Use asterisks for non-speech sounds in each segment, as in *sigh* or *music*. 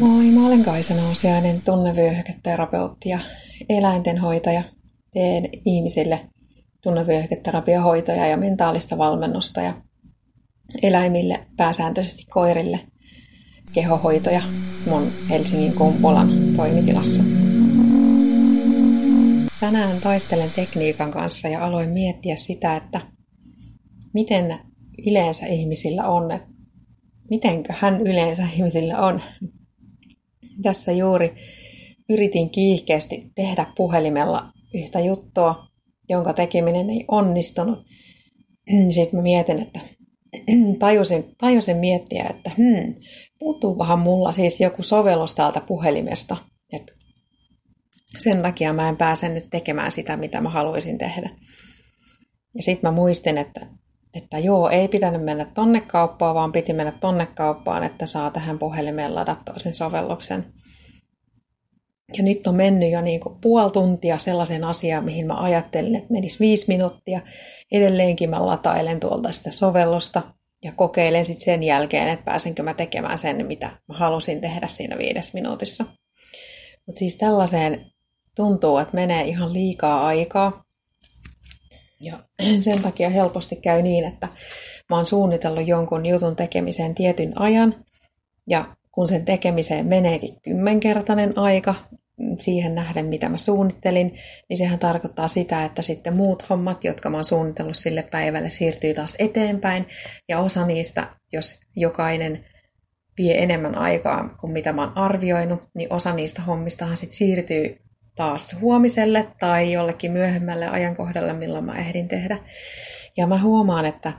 Moi, mä olen Kaisa Nousiainen, tunnevyöhyketerapeutti ja eläintenhoitaja. Teen ihmisille tunnevyöhyketerapiahoitoja ja mentaalista valmennusta ja eläimille, pääsääntöisesti koirille, kehohoitoja mun Helsingin Kumpulan toimitilassa. Tänään taistelen tekniikan kanssa ja aloin miettiä sitä, että miten yleensä ihmisillä on, mitenkö hän yleensä ihmisillä on. Tässä juuri yritin kiihkeästi tehdä puhelimella yhtä juttua, jonka tekeminen ei onnistunut. *clears throat* Sitten mä mietin, että *clears throat* tajusin, tajusin miettiä, että hmm, puuttuukohan mulla siis joku sovellus täältä puhelimesta. Et sen takia mä en pääse nyt tekemään sitä, mitä mä haluaisin tehdä. Ja sitten mä muistin, että, että joo, ei pitänyt mennä tonne kauppaan, vaan piti mennä tonne kauppaan, että saa tähän puhelimeen ladattua sen sovelluksen. Ja nyt on mennyt jo niin kuin puoli tuntia sellaisen asiaan, mihin mä ajattelin, että menisi viisi minuuttia. Edelleenkin mä latailen tuolta sitä sovellusta ja kokeilen sitten sen jälkeen, että pääsenkö mä tekemään sen, mitä mä halusin tehdä siinä viides minuutissa. Mutta siis tällaiseen tuntuu, että menee ihan liikaa aikaa. Ja *clears throat* sen takia helposti käy niin, että mä oon suunnitellut jonkun jutun tekemiseen tietyn ajan, ja kun sen tekemiseen meneekin kymmenkertainen aika siihen nähden, mitä mä suunnittelin, niin sehän tarkoittaa sitä, että sitten muut hommat, jotka mä oon suunnitellut sille päivälle, siirtyy taas eteenpäin. Ja osa niistä, jos jokainen vie enemmän aikaa kuin mitä mä oon arvioinut, niin osa niistä hommistahan sitten siirtyy taas huomiselle tai jollekin myöhemmälle ajankohdalle, milloin mä ehdin tehdä. Ja mä huomaan, että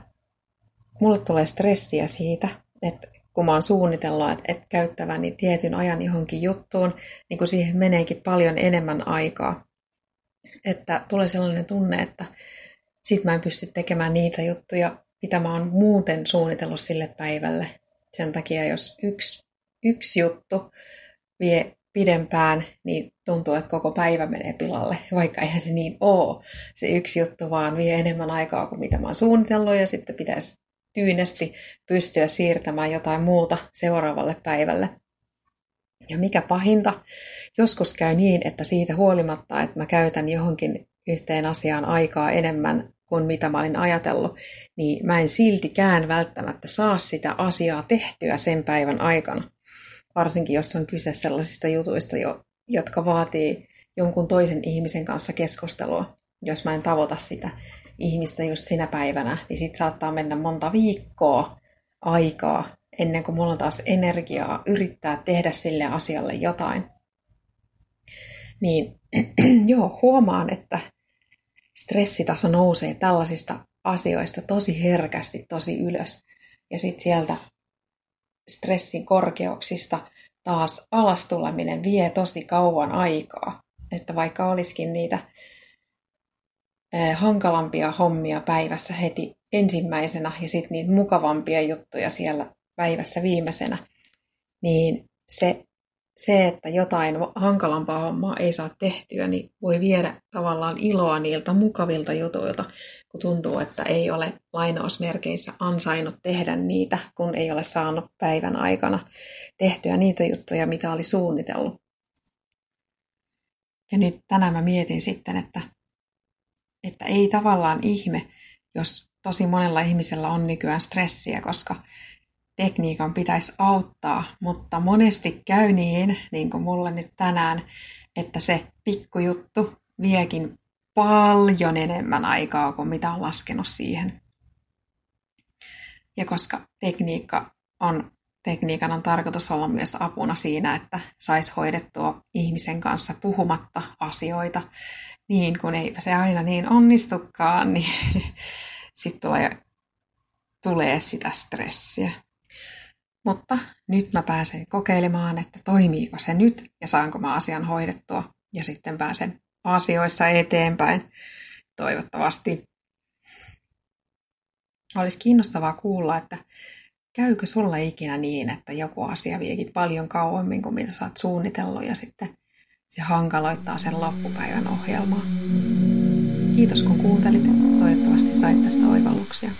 mulle tulee stressiä siitä, että kun mä oon suunnitellut, että, että käyttäväni tietyn ajan johonkin juttuun, niin kun siihen meneekin paljon enemmän aikaa. Että tulee sellainen tunne, että sit mä en pysty tekemään niitä juttuja, mitä mä oon muuten suunnitellut sille päivälle. Sen takia, jos yksi, yksi juttu vie pidempään, niin tuntuu, että koko päivä menee pilalle, *laughs* vaikka eihän se niin ole. Se yksi juttu vaan vie enemmän aikaa kuin mitä mä oon suunnitellut ja sitten pitäisi tyynesti pystyä siirtämään jotain muuta seuraavalle päivälle. Ja mikä pahinta, joskus käy niin, että siitä huolimatta, että mä käytän johonkin yhteen asiaan aikaa enemmän kuin mitä mä olin ajatellut, niin mä en siltikään välttämättä saa sitä asiaa tehtyä sen päivän aikana varsinkin jos on kyse sellaisista jutuista, jo, jotka vaatii jonkun toisen ihmisen kanssa keskustelua. Jos mä en tavoita sitä ihmistä just sinä päivänä, niin sit saattaa mennä monta viikkoa aikaa ennen kuin mulla on taas energiaa yrittää tehdä sille asialle jotain. Niin *clears throat* joo, huomaan, että stressitaso nousee tällaisista asioista tosi herkästi, tosi ylös. Ja sitten sieltä stressin korkeuksista taas alastuleminen vie tosi kauan aikaa. Että vaikka olisikin niitä hankalampia hommia päivässä heti ensimmäisenä ja sitten niitä mukavampia juttuja siellä päivässä viimeisenä, niin se se, että jotain hankalampaa hommaa ei saa tehtyä, niin voi viedä tavallaan iloa niiltä mukavilta jutuilta, kun tuntuu, että ei ole lainausmerkeissä ansainnut tehdä niitä, kun ei ole saanut päivän aikana tehtyä niitä juttuja, mitä oli suunnitellut. Ja nyt tänään mä mietin sitten, että, että ei tavallaan ihme, jos tosi monella ihmisellä on nykyään stressiä, koska tekniikan pitäisi auttaa, mutta monesti käy niin, niin kuin mulle nyt tänään, että se pikkujuttu viekin paljon enemmän aikaa kuin mitä on laskenut siihen. Ja koska tekniikka on, tekniikan on tarkoitus olla myös apuna siinä, että saisi hoidettua ihmisen kanssa puhumatta asioita, niin kun ei se aina niin onnistukaan, niin *laughs* sitten tulee, tulee sitä stressiä. Mutta nyt mä pääsen kokeilemaan, että toimiiko se nyt ja saanko mä asian hoidettua ja sitten pääsen asioissa eteenpäin. Toivottavasti. Olisi kiinnostavaa kuulla, että käykö sulla ikinä niin, että joku asia viekin paljon kauemmin kuin mitä sä oot suunnitellut ja sitten se hankaloittaa sen loppupäivän ohjelmaa. Kiitos kun kuuntelit. Toivottavasti sait tästä oivalluksia.